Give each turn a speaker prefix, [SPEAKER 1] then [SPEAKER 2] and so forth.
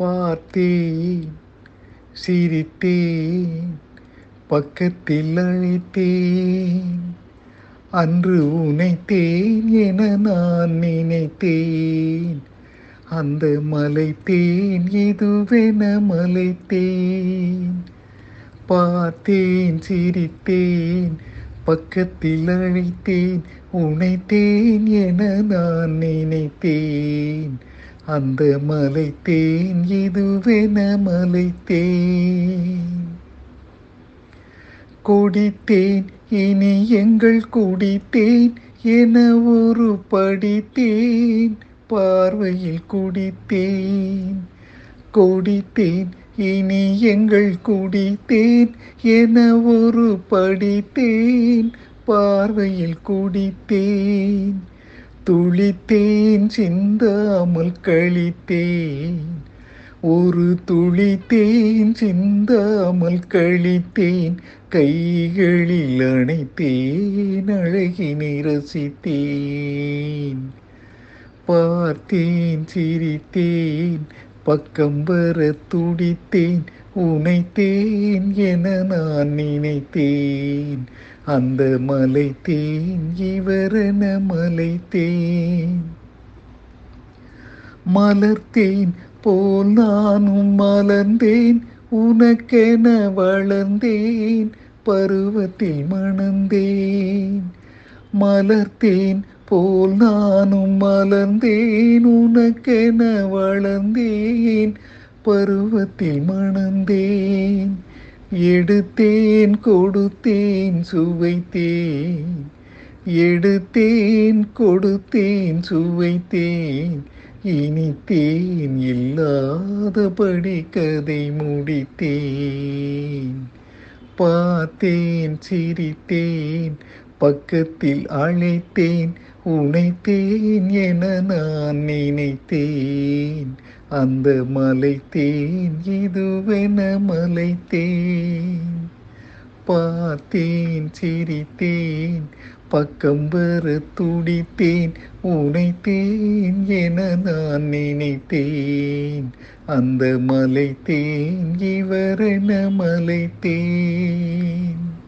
[SPEAKER 1] பார்த்தேன். சிரித்தேன். பக்கத்தில் அழைத்தேன் அன்று உனைத்தேன் என நான் நினைத்தேன். அந்த மலைத்தேன் இதுவென மலைத்தேன். பார்த்தேன் சிரித்தேன். பக்கத்தில் அழைத்தேன் உனைத்தேன் என நான் நினைத்தேன். அந்த மலைத்தேன் இதுவென மலைத்தேன் கொடித்தேன் இனி எங்கள் குடித்தேன் என ஒரு படித்தேன். பார்வையில் குடித்தேன் கொடித்தேன் இனி எங்கள் குடித்தேன் என ஒரு படித்தேன். பார்வையில் குடித்தேன் துளித்தேன் சிந்தாமல் கழித்தேன். ஒரு துளித்தேன் சிந்தாமல் கழித்தேன். கைகளில் அணைத்தேன் அழகினை ரசித்தேன் பார்த்தேன் சிரித்தேன் பக்கம் வர துடித்தேன் உனைத்தேன் என நான் நினைத்தேன். அந்த மலைத்தேன் இவரென மலைத்தேன். மலர்த்தேன் போல் நானும் மலர்ந்தேன் உனக்கென வளர்ந்தேன் பருவத்தில் மணந்தேன். மலர்த்தேன் போல் நானும் மலர்ந்தேன் உனக்கென வளர்ந்தேன் பருவத்தில் மணந்தேன் எடுத்தேன் கொடுத்தேன் சுவைத்தேன் எடுத்தேன் கொடுத்தேன் சுவைத்தேன் இனித்தேன் இல்லாதபடி கதை முடித்தேன். பார்த்தேன் சிரித்தேன் பக்கத்தில் அழைத்தேன் உனைத்தேன் என நான் நினைத்தேன். அந்த மலைத்தேன் இதுவென மலைத்தேன். பார்த்தேன் சிரித்தேன் பக்கம் வர துடித்தேன் உனைத்தேன் என நான் நினைத்தேன். அந்த மலைத்தேன் இவரென மலைத்தேன்.